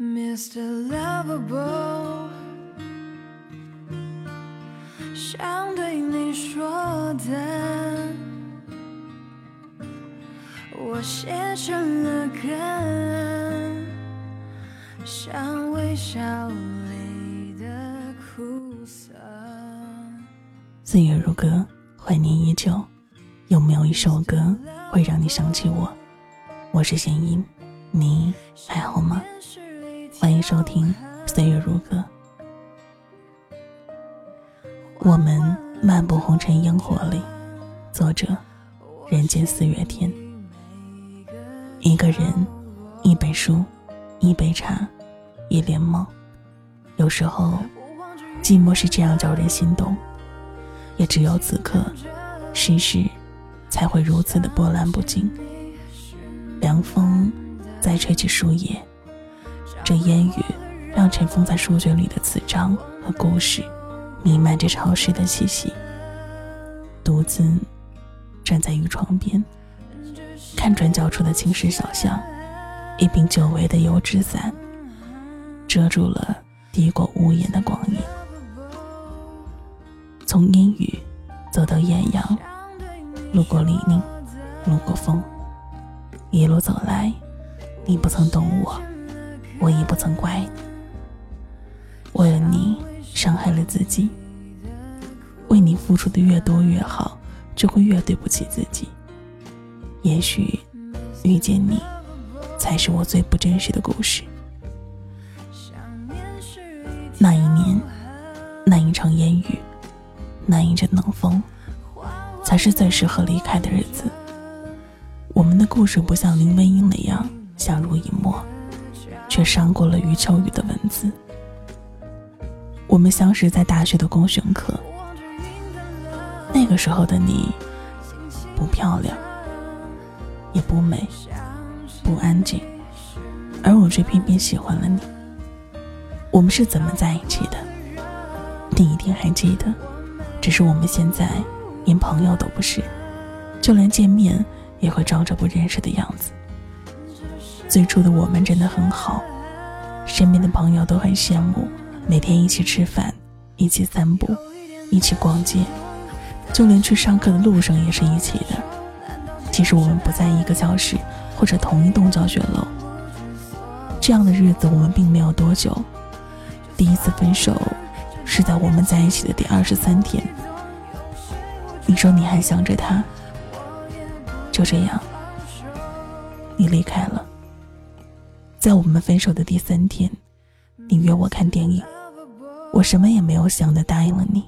Mr. Lovable，想对你说的，我写成了歌，像微笑里的苦涩。岁月如歌，怀念依旧。有没有一首歌会让你想起我？我是弦音，你还好收听《岁月如歌》。我们漫步红尘烟火里，作者：人间四月天。一个人，一本书，一杯茶，一帘梦。有时候，寂寞是这样叫人心动。也只有此刻，世事。才会如此的波澜不惊。凉风在吹起树叶，这烟雨让尘封在书卷里的词章和故事弥漫着潮湿的气息。独自站在雨窗边，看转角处的青石小巷，一柄久违的油纸伞遮住了低过屋檐的光影。从阴雨走到艳阳。路过泥泞，路过风，一路走来，你不曾懂我，我也不曾怪你。为了你伤害了自己，为你付出的越多越好，就会越对不起自己。也许遇见你，才是我最不真实的故事。那一年，那一场烟雨，那一阵冷风。才是最适合离开的日子。我们的故事不像林徽因那样相濡以沫，却伤过了余秋雨的文字。我们相识在大学的公选课，那个时候的你，不漂亮，也不美，不安静，而我却偏偏喜欢了你。我们是怎么在一起的？你一定还记得，只是我们现在。连朋友都不是，就连见面也会装着不认识的样子。最初的我们真的很好，身边的朋友都很羡慕，每天一起吃饭，一起散步，一起逛街，就连去上课的路上也是一起的。即使我们不在一个教室或者同一栋教学楼，这样的日子我们并没有多久。第一次分手是在我们在一起的第二十三天。你说你还想着他，就这样，你离开了。在我们分手的第三天，你约我看电影，我什么也没有想的答应了你。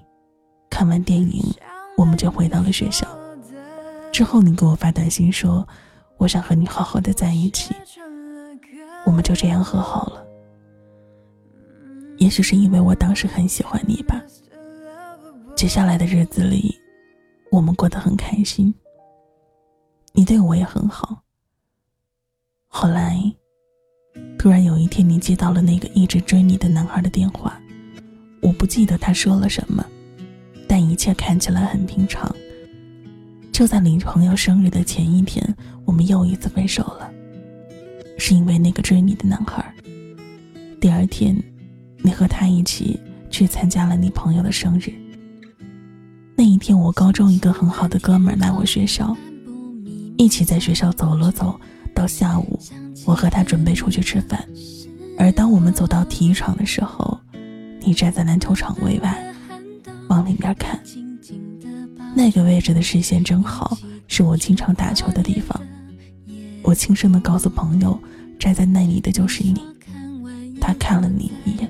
看完电影，我们就回到了学校。之后你给我发短信说，我想和你好好的在一起。我们就这样和好了。也许是因为我当时很喜欢你吧。接下来的日子里。我们过得很开心，你对我也很好。后来，突然有一天，你接到了那个一直追你的男孩的电话，我不记得他说了什么，但一切看起来很平常。就在你朋友生日的前一天，我们又一次分手了，是因为那个追你的男孩。第二天，你和他一起去参加了你朋友的生日。那一天，我高中一个很好的哥们来我学校，一起在学校走了走。到下午，我和他准备出去吃饭，而当我们走到体育场的时候，你站在篮球场外，往里面看。那个位置的视线正好是我经常打球的地方。我轻声的告诉朋友，站在那里的就是你。他看了你一眼，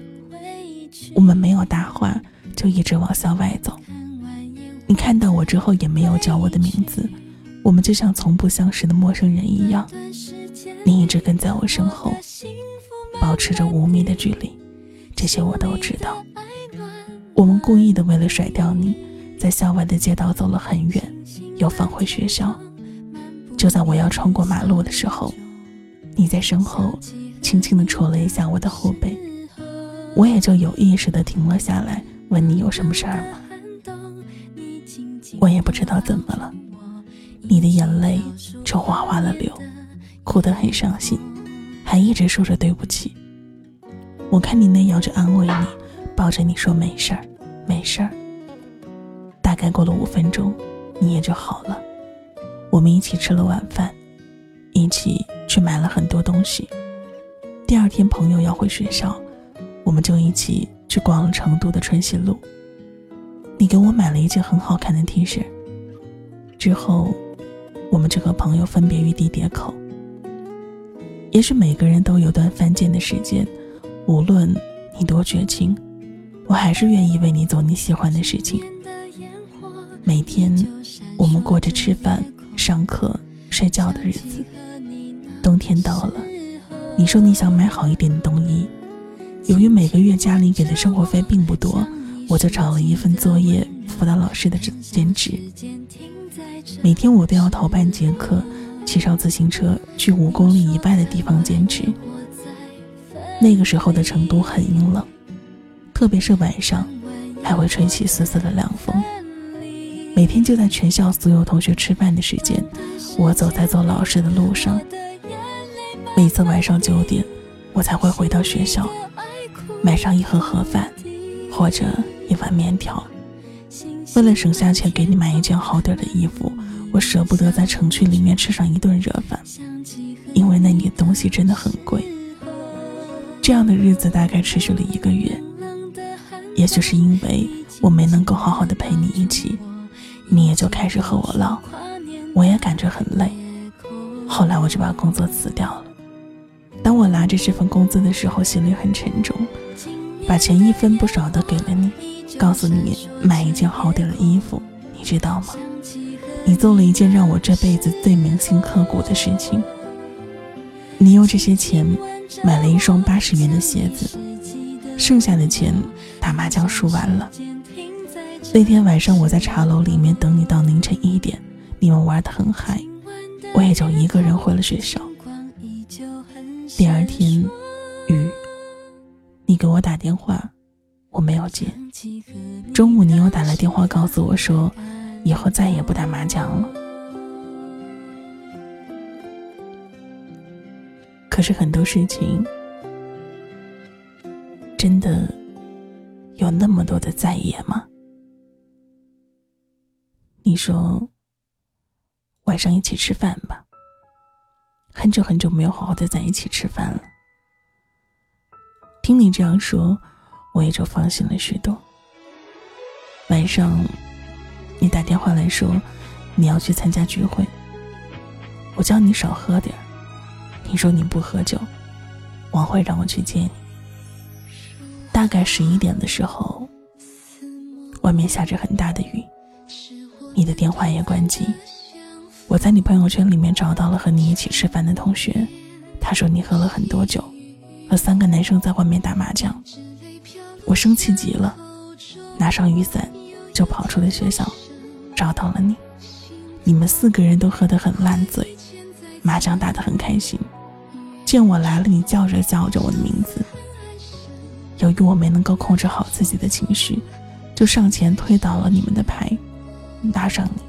我们没有搭话，就一直往校外走。你看到我之后也没有叫我的名字，我们就像从不相识的陌生人一样。你一直跟在我身后，保持着五米的距离，这些我都知道。我们故意的为了甩掉你，在校外的街道走了很远，又返回学校。就在我要穿过马路的时候，你在身后轻轻的戳了一下我的后背，我也就有意识的停了下来，问你有什么事儿吗？我也不知道怎么了，你的眼泪就哗哗的流，哭得很伤心，还一直说着对不起。我看你那样着安慰你，抱着你说没事儿，没事儿。大概过了五分钟，你也就好了。我们一起吃了晚饭，一起去买了很多东西。第二天朋友要回学校，我们就一起去逛了成都的春熙路。你给我买了一件很好看的 T 恤。之后，我们就和朋友分别于地铁口。也许每个人都有段犯贱的时间，无论你多绝情，我还是愿意为你做你喜欢的事情。每天，我们过着吃饭。上课、睡觉的日子，冬天到了，你说你想买好一点的冬衣。由于每个月家里给的生活费并不多，我就找了一份作业辅导老师的兼职。每天我都要逃半节课，骑上自行车去五公里以外的地方兼职。那个时候的成都很阴冷，特别是晚上，还会吹起丝丝的凉风。每天就在全校所有同学吃饭的时间，我走在做老师的路上。每次晚上九点，我才会回到学校，买上一盒盒饭，或者一碗面条。为了省下钱给你买一件好点的衣服，我舍不得在城区里面吃上一顿热饭，因为那里的东西真的很贵。这样的日子大概持续了一个月，也许是因为我没能够好好的陪你一起。你也就开始和我唠，我也感觉很累。后来我就把工作辞掉了。当我拿着这份工资的时候，心里很沉重。把钱一分不少的给了你，告诉你买一件好点的衣服，你知道吗？你做了一件让我这辈子最铭心刻骨的事情。你用这些钱买了一双八十元的鞋子，剩下的钱打麻将输完了。那天晚上，我在茶楼里面等你到凌晨一点，你们玩得很嗨，我也就一个人回了学校。第二天，雨，你给我打电话，我没有接。中午你又打来电话告诉我说，以后再也不打麻将了。可是很多事情，真的有那么多的再也吗？你说晚上一起吃饭吧。很久很久没有好好的在一起吃饭了。听你这样说，我也就放心了许多。晚上，你打电话来说你要去参加聚会，我叫你少喝点儿你说你不喝酒，王慧让我去接你。大概十一点的时候，外面下着很大的雨。你的电话也关机。我在你朋友圈里面找到了和你一起吃饭的同学，他说你喝了很多酒，和三个男生在外面打麻将。我生气极了，拿上雨伞就跑出了学校，找到了你。你们四个人都喝得很烂醉，麻将打得很开心。见我来了，你叫着叫着我的名字。由于我没能够控制好自己的情绪，就上前推倒了你们的牌。搭上你，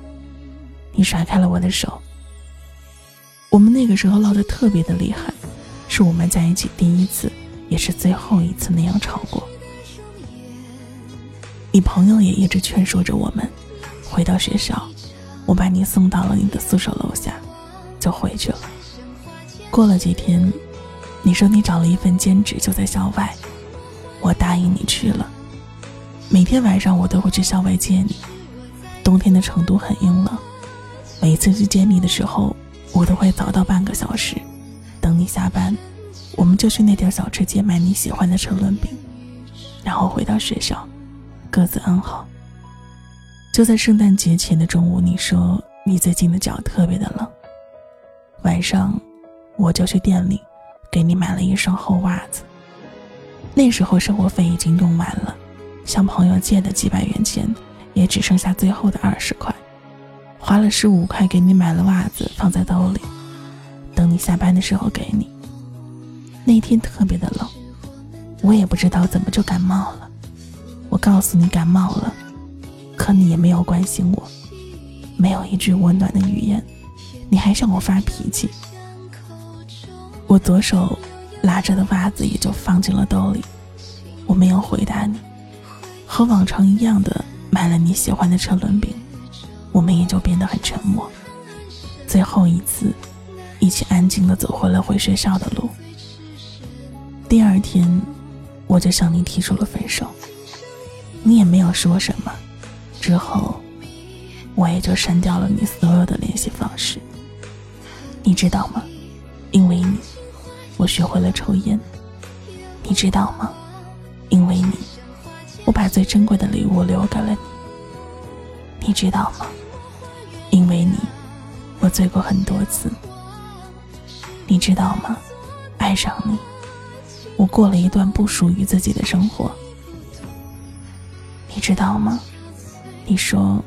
你甩开了我的手。我们那个时候闹得特别的厉害，是我们在一起第一次，也是最后一次那样吵过。你朋友也一直劝说着我们回到学校，我把你送到了你的宿舍楼下，就回去了。过了几天，你说你找了一份兼职就在校外，我答应你去了。每天晚上我都会去校外接你。冬天的成都很阴冷，每次去接你的时候，我都会早到半个小时，等你下班，我们就去那条小吃街买你喜欢的车轮饼，然后回到学校，各自安好。就在圣诞节前的中午，你说你最近的脚特别的冷，晚上我就去店里给你买了一双厚袜子。那时候生活费已经用完了，向朋友借的几百元钱。也只剩下最后的二十块，花了十五块给你买了袜子，放在兜里，等你下班的时候给你。那天特别的冷，我也不知道怎么就感冒了。我告诉你感冒了，可你也没有关心我，没有一句温暖的语言，你还向我发脾气。我左手拉着的袜子也就放进了兜里。我没有回答你，和往常一样的买了你喜欢的车轮饼。我们也就变得很沉默。最后一次，一起安静的走回了回学校的路。第二天，我就向你提出了分手，你也没有说什么。之后，我也就删掉了你所有的联系方式。你知道吗？因为你，我学会了抽烟。你知道吗？因为你，我把最珍贵的礼物留给了你。你知道吗？因为你，我醉过很多次。你知道吗？爱上你，我过了一段不属于自己的生活。你知道吗？你说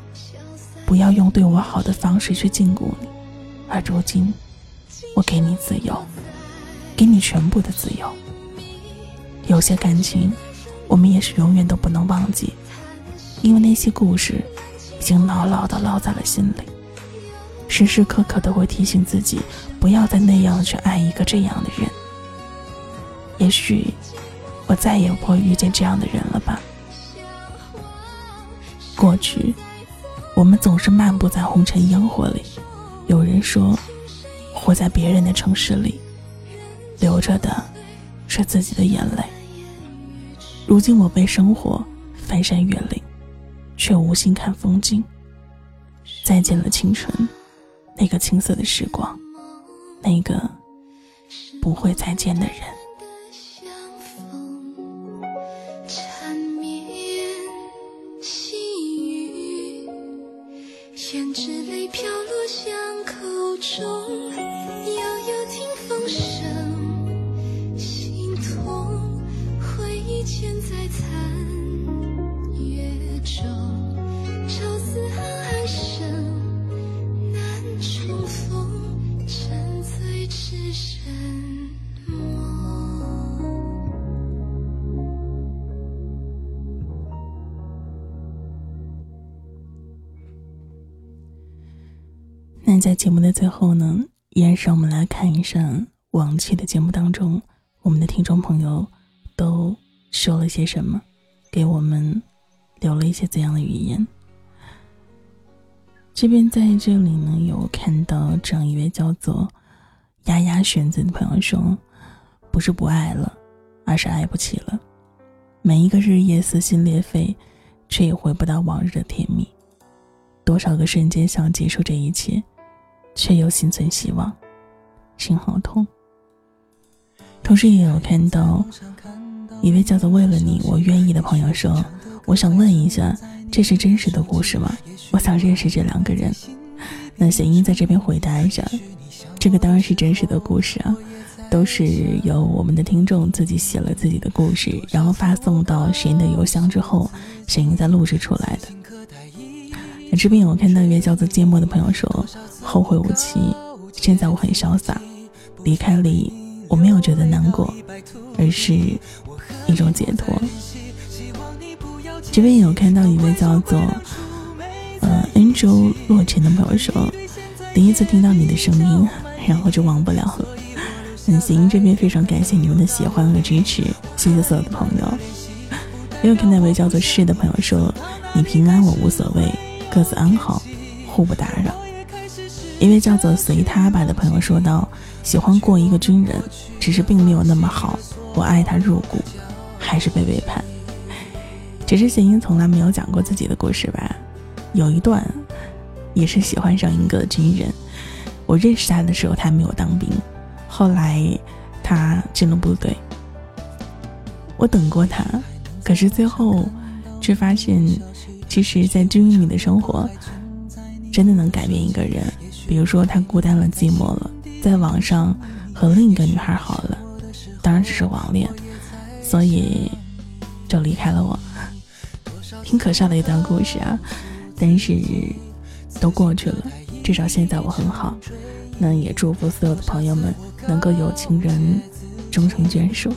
不要用对我好的方式去禁锢你，而如今，我给你自由，给你全部的自由。有些感情，我们也是永远都不能忘记，因为那些故事已经牢牢的烙在了心里。时时刻刻都会提醒自己，不要再那样去爱一个这样的人。也许，我再也不会遇见这样的人了吧。过去，我们总是漫步在红尘烟火里。有人说，活在别人的城市里，流着的是自己的眼泪。如今我被生活翻山越岭，却无心看风景。再见了，青春。那个青涩的时光，那个不会再见的人。节目的最后呢，依然是我们来看一下往期的节目当中，我们的听众朋友都说了些什么，给我们留了一些怎样的语言。这边在这里呢，有看到这样一位叫做“丫丫选择”的朋友说：“不是不爱了，而是爱不起了。每一个日夜撕心裂肺，却也回不到往日的甜蜜。多少个瞬间想结束这一切。”却又心存希望，心好痛。同时也有看到一位叫做“为了你我愿意”的朋友说：“我想问一下，这是真实的故事吗？我想认识这两个人。”那贤英在这边回答一下：“这个当然是真实的故事啊，都是由我们的听众自己写了自己的故事，然后发送到贤英的邮箱之后，贤英再录制出来的。”这边我看到一位叫做芥末的朋友说：“后会无期，现在我很潇洒，离开你我没有觉得难过，而是一种解脱。”这边有看到一位叫做呃 Angel 洛尘的朋友说：“第一次听到你的声音，然后就忘不了了。”那行这边非常感谢你们的喜欢和支持，谢谢所有的朋友。也有看到一位叫做是的朋友说：“你平安，我无所谓。”各自安好，互不打扰。一位叫做随他吧的朋友说道：“喜欢过一个军人，只是并没有那么好。我爱他入骨，还是被背叛。”只是贤英从来没有讲过自己的故事吧？有一段，也是喜欢上一个军人。我认识他的时候，他没有当兵，后来他进了部队。我等过他，可是最后却发现。其实，在军营里的生活，真的能改变一个人。比如说，他孤单了、寂寞了，在网上和另一个女孩好了，当然只是网恋，所以就离开了我。挺可笑的一段故事啊，但是都过去了，至少现在我很好。那也祝福所有的朋友们能够有情人终成眷属。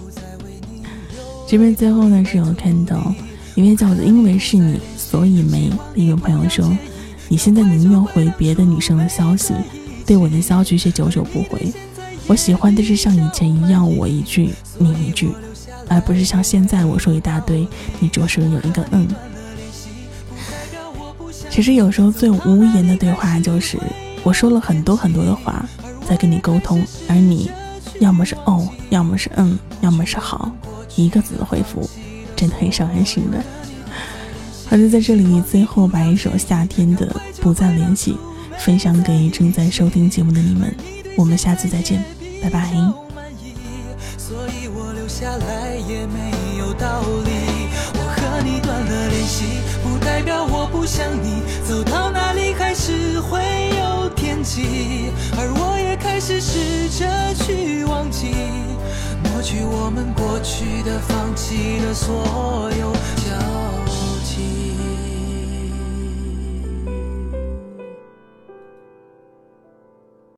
这边最后呢，是有看到一位叫做“因为是你”。所以没。一个朋友说：“你现在宁愿回别的女生的消息，对我的消息却久久不回。我喜欢的是像以前一样，我一句你一句，而不是像现在我说一大堆，你着实有一个嗯。其实有时候最无言的对话就是我说了很多很多的话在跟你沟通，而你要么是哦，要么是嗯，要么是好，一个字的回复，真的很伤人心的。好的，在这里最后把一首夏天的不再联系分享给正在收听节目的你们，我们下次再见。拜拜。所以我留下来也没有道理。我和你断了联系，不代表我不想你。走到哪里还是会有天际，而我也开始试着去忘记，抹去我们过去的、放弃的所有交 You.